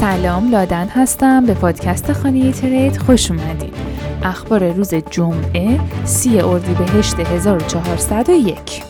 سلام لادن هستم. به پادکست خانه ترید خوش اومدید اخبار روز جمعه سی اردیبهشت 1401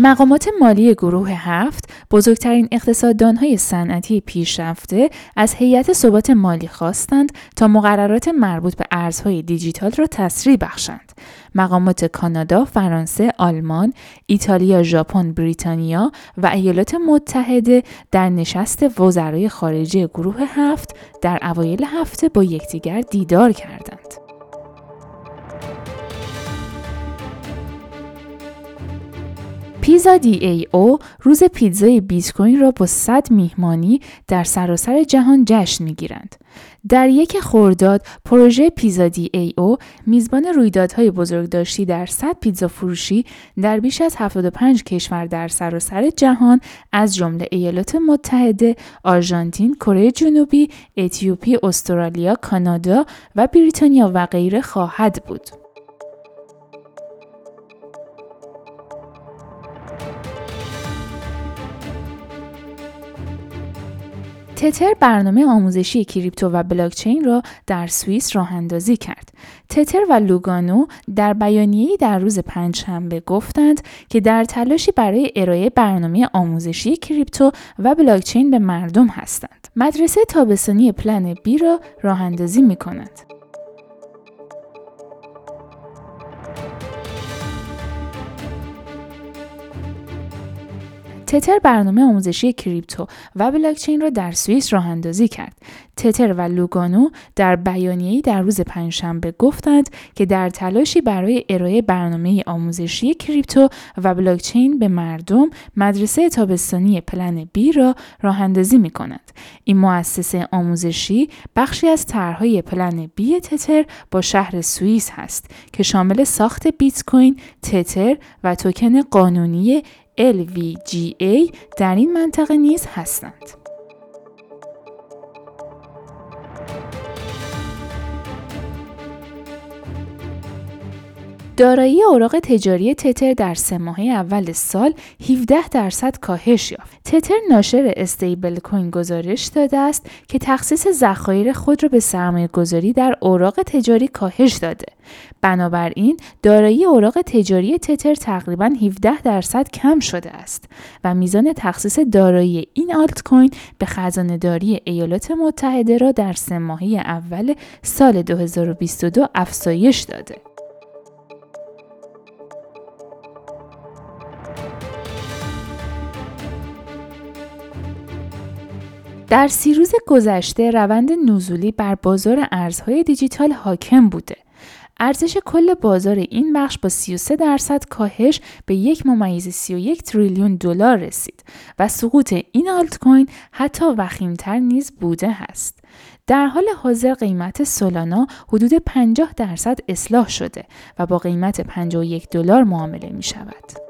مقامات مالی گروه هفت بزرگترین اقتصاددانهای صنعتی پیشرفته از هیئت ثبات مالی خواستند تا مقررات مربوط به ارزهای دیجیتال را تسریع بخشند. مقامات کانادا، فرانسه، آلمان، ایتالیا، ژاپن، بریتانیا و ایالات متحده در نشست وزرای خارجه گروه هفت در اوایل هفته با یکدیگر دیدار کردند. پیزا دی ای او روز پیتزای بیت کوین را با 100 میهمانی در سراسر جهان جشن می‌گیرند. در یک خورداد پروژه پیزا دی ای او میزبان رویدادهای بزرگداشتی در 100 پیتزا فروشی در بیش از 75 کشور در سراسر جهان از جمله ایالات متحده، آرژانتین، کره جنوبی، اتیوپی، استرالیا، کانادا و بریتانیا و غیره خواهد بود. تتر برنامه آموزشی کریپتو و بلاکچین را در سوئیس راه اندازی کرد. تتر و لوگانو در بیانیه‌ای در روز پنجشنبه گفتند که در تلاشی برای ارائه برنامه آموزشی کریپتو و بلاکچین به مردم هستند. مدرسه تابستانی پلن بی را راه اندازی می کند. تتر برنامه آموزشی کریپتو و بلاکچین را در سوئیس راه اندازی کرد. تتر و لوگانو در بیانیه‌ای در روز پنجشنبه گفتند که در تلاشی برای ارائه برنامه آموزشی کریپتو و بلاکچین به مردم مدرسه تابستانی پلن بی را راه اندازی می کند. این مؤسسه آموزشی بخشی از طرحهای پلن بی تتر با شهر سوئیس هست که شامل ساخت بیت کوین، تتر و توکن قانونی LVGA در این منطقه نیز هستند. دارایی اوراق تجاری تتر در سه ماهه اول سال 17 درصد کاهش یافت. تتر ناشر استیبل کوین گزارش داده است که تخصیص ذخایر خود را به سرمایه گذاری در اوراق تجاری کاهش داده. بنابراین دارایی اوراق تجاری تتر تقریبا 17 درصد کم شده است و میزان تخصیص دارایی این آلت کوین به خزانه داری ایالات متحده را در سه ماهه اول سال 2022 افزایش داده. در سی روز گذشته روند نزولی بر بازار ارزهای دیجیتال حاکم بوده. ارزش کل بازار این بخش با 33 درصد کاهش به یک ممیز 31 تریلیون دلار رسید و سقوط این آلت کوین حتی وخیمتر نیز بوده است. در حال حاضر قیمت سولانا حدود 50 درصد اصلاح شده و با قیمت 51 دلار معامله می شود.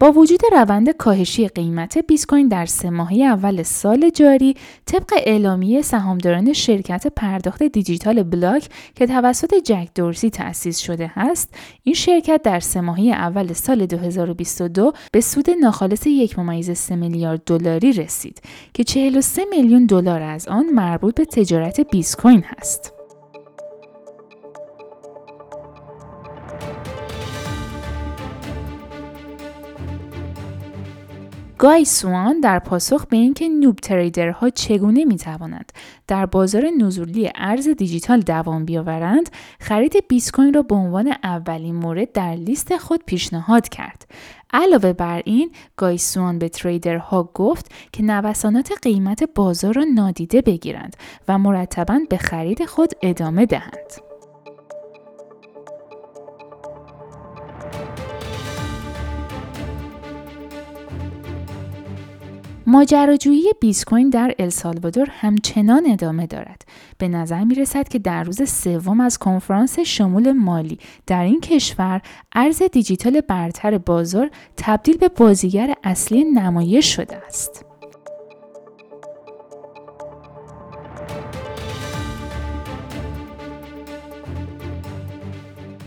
با وجود روند کاهشی قیمت بیت کوین در سه ماهه اول سال جاری طبق اعلامیه سهامداران شرکت پرداخت دیجیتال بلاک که توسط جک دورسی تأسیس شده است این شرکت در سه ماهه اول سال 2022 به سود ناخالص یک ممیز میلیارد دلاری رسید که 43 میلیون دلار از آن مربوط به تجارت بیت کوین هست. گای سوان در پاسخ به اینکه نوب تریدرها چگونه می توانند در بازار نزولی ارز دیجیتال دوام بیاورند خرید بیت کوین را به عنوان اولین مورد در لیست خود پیشنهاد کرد. علاوه بر این گای سوان به تریدرها گفت که نوسانات قیمت بازار را نادیده بگیرند و مرتبا به خرید خود ادامه دهند. ماجراجویی بیت کوین در السالوادور همچنان ادامه دارد. به نظر می رسد که در روز سوم از کنفرانس شمول مالی در این کشور ارز دیجیتال برتر بازار تبدیل به بازیگر اصلی نمایش شده است.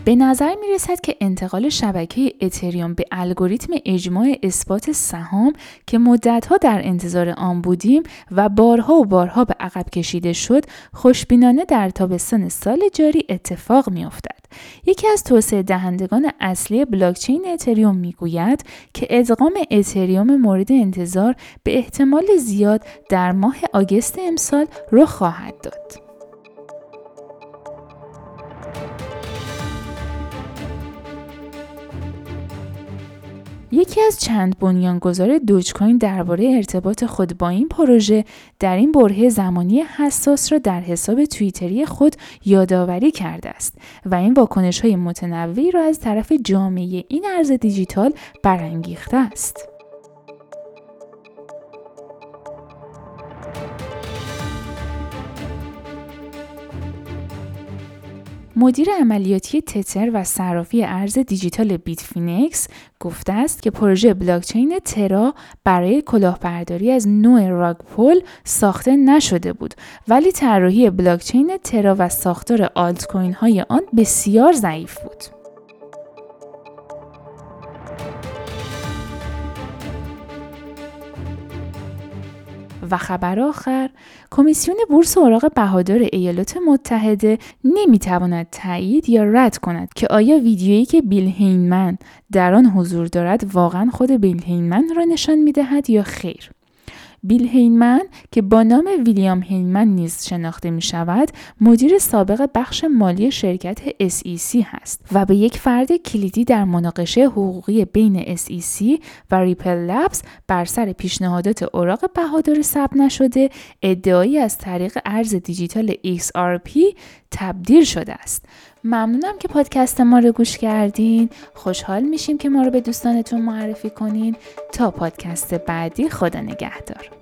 به نظر می رسد که انتقال شبکه اتریوم به الگوریتم اجماع اثبات سهام که مدتها در انتظار آن بودیم و بارها و بارها به عقب کشیده شد خوشبینانه در تابستان سال جاری اتفاق می افتد. یکی از توسعه دهندگان اصلی بلاکچین اتریوم می‌گوید که ادغام اتریوم مورد انتظار به احتمال زیاد در ماه آگست امسال رخ خواهد داد. یکی از چند بنیانگذار Dogecoin درباره ارتباط خود با این پروژه در این برهه زمانی حساس را در حساب توییتری خود یادآوری کرده است و این واکنش های متنوعی را از طرف جامعه این ارز دیجیتال برانگیخته است. مدیر عملیاتی Tether و صرافی ارز دیجیتال Bitfinex گفته است که پروژه بلاکچین ترا برای کلاهبرداری از نوع راگ پول ساخته نشده بود ولی طراحی بلاکچین ترا و ساختار آلت کوین های آن بسیار ضعیف بود. و خبر آخر کمیسیون بورس اوراق بهادار ایالات متحده نمی‌تواند تایید یا رد کند که آیا ویدیویی که بیل هینمن در آن حضور دارد واقعا خود بیل هینمن را نشان می‌دهد یا خیر. بیل هینمن که با نام ویلیام هینمن نیز شناخته می شود مدیر سابق بخش مالی شرکت SEC هست و به یک فرد کلیدی در مناقشه حقوقی بین SEC و ریپل لبز بر سر پیشنهادات اوراق بهادار ثبت نشده ادعایی از طریق ارز دیجیتال XRP تبدیل شده است. ممنونم که پادکست ما رو گوش کردین. خوشحال میشیم که ما رو به دوستانتون معرفی کنین. تا پادکست بعدی خدا نگهدار.